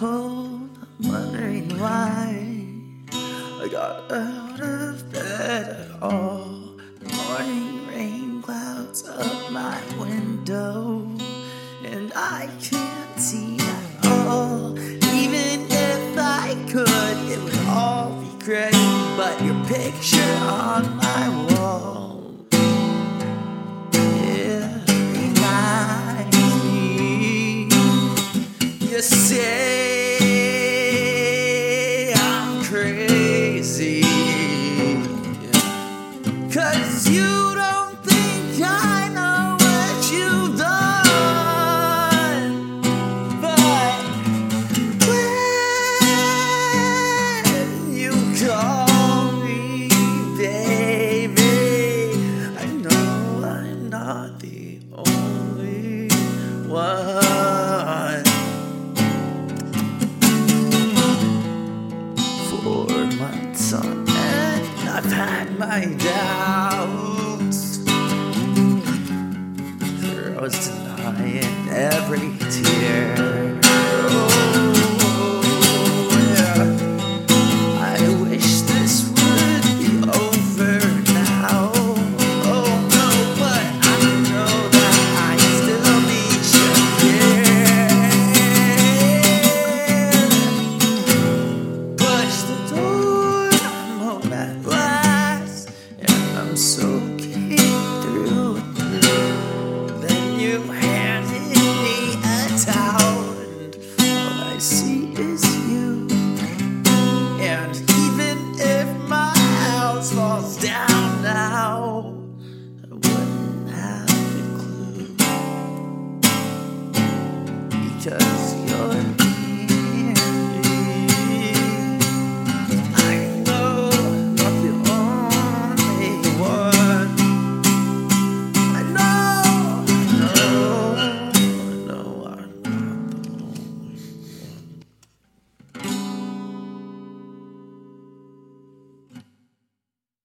cold, I'm wondering why I got out of bed at all. The morning rain clouds up my window, and I can't see at all. Even if I could, it would all be great. But your picture on For months on end, I've had my doubts. I was denying every tear. I'm soaking through through. Then you handed me a towel, and all I see is you. And even if my house falls down now, I wouldn't have a clue. Because